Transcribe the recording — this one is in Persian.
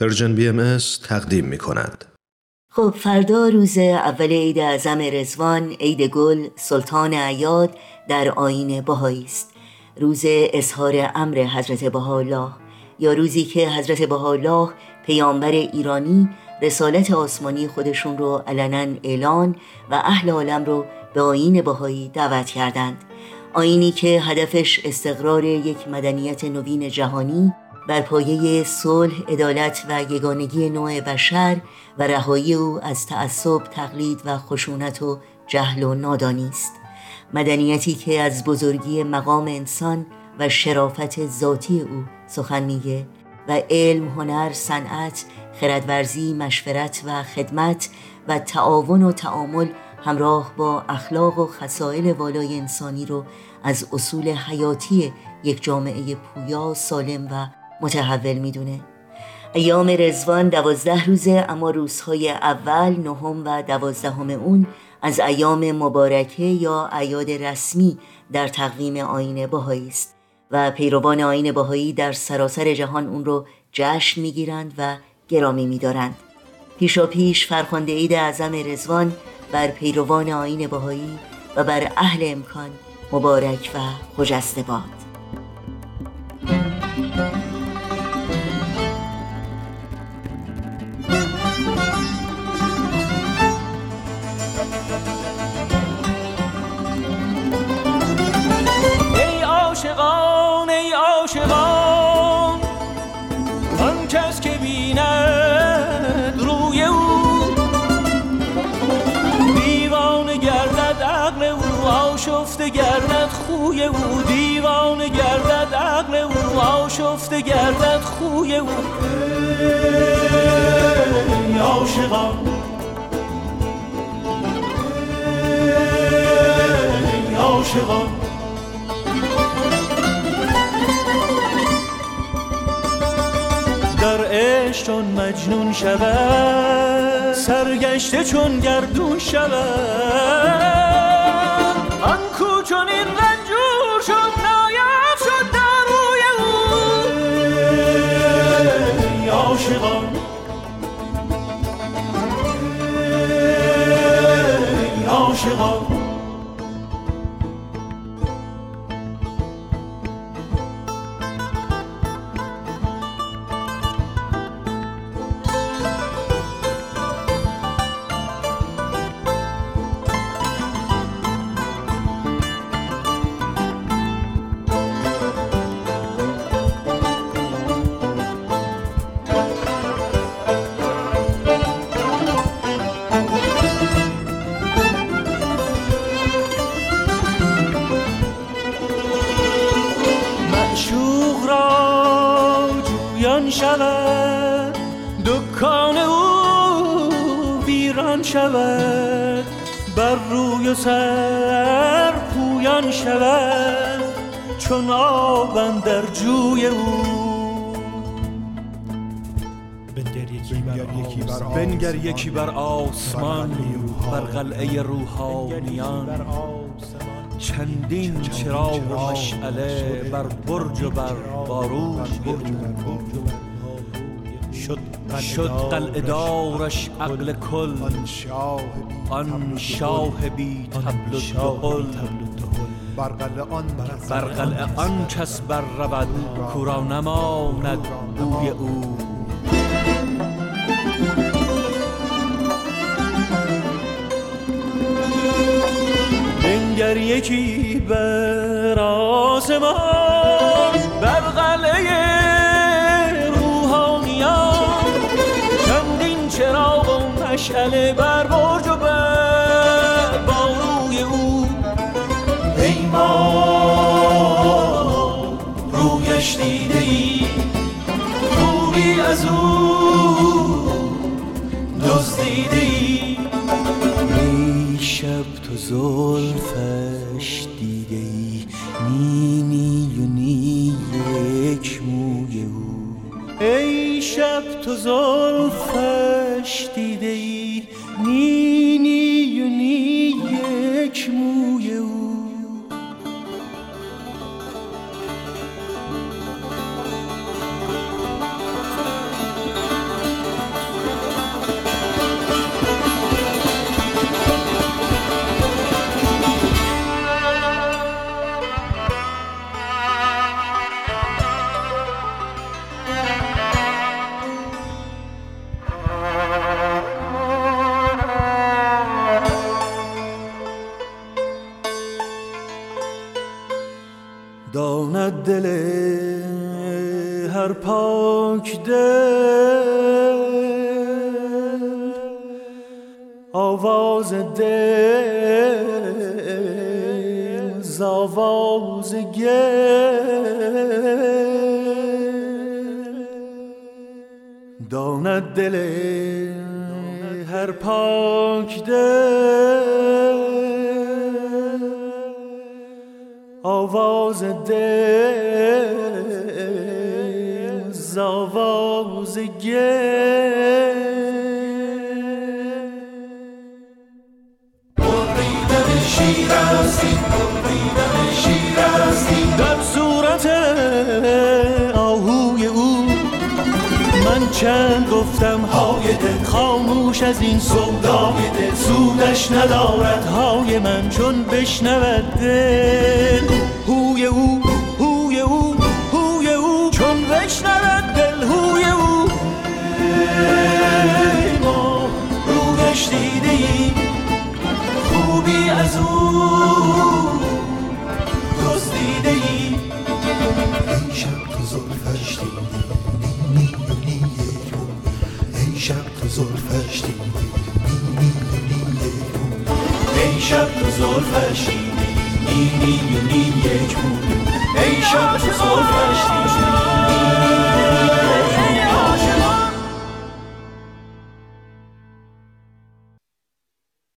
Persian BM تقدیم می کند. خب فردا روز اول عید اعظم رضوان عید گل سلطان عیاد در آیین بهایی است. روز اظهار امر حضرت بهاءالله. یا روزی که حضرت بهاءالله پیامبر ایرانی رسالت آسمانی خودشون رو علنا اعلان و اهل عالم رو به آیین بهایی دعوت کردند. آیینی که هدفش استقرار یک مدنیت نوین جهانی بر پایه صلح، عدالت و یگانگی نوع بشر و رهایی او از تعصب، تقلید و خشونت و جهل و نادانی است. مدنیتی که از بزرگی مقام انسان و شرافت ذاتی او سخن میگه و علم، هنر، صنعت، خردورزی، مشورت و خدمت و تعاون و تعامل همراه با اخلاق و خصائل والای انسانی رو از اصول حیاتی یک جامعه پویا، سالم و متحول می‌دونه. ایام رزوان دوازده روزه اما روزهای اول نهم و دوازدهم اون از ایام مبارکه یا ایاد رسمی در تقویم آین باهایی است و پیروان آین باهایی در سراسر جهان اون رو جشن می‌گیرند و گرامی میدارند. پیشا پیش فرخنده عید اعظم رزوان بر پیروان آین باهایی و بر اهل امکان مبارک و خجسته باد. آشفته گردد خوی او دیوانه گردد عقل او. آشفته گردد خوی او. ای عاشقان. ای عاشقان. در عشق چون مجنون شود سرگشته چون گردون شود. کو چون شود. دکان او ویران شود. بر روی سر پویان شود. چون آبم در جوی او. بنگر یکی بر آسمان. بر قلعه روحانیان. چندین چراغ و مشعله بر برج و بر باروش شد قلعه دارش عقل کل. آن شاه بی تبل و بر قلعه آن کس بر رود. کورا نماند بوی او. بنگر یکی بر آسمان بر قلعه روحانیان چندین چراغ و مشعله بر برج و بر باروی او. ای ما رویش دیده ای خوبی از او دزدیده ای شب تو ای دل هر پاک دل. آواز دل زاواز داند دل هر پاک دل. آواز دل زاواز بریدن شیر بریدن شیر در چند گفتم های دل. خاموش از این سودای دل. سودش ندارد های من چون بشنود دل. هوی او هوی او هوی او. چون بشنود دل هوی او. ما رویش دیده ای خوبی از او. زلفش ای شب تو زلفش. نی نی نی یک بود ای شب تو زلفش.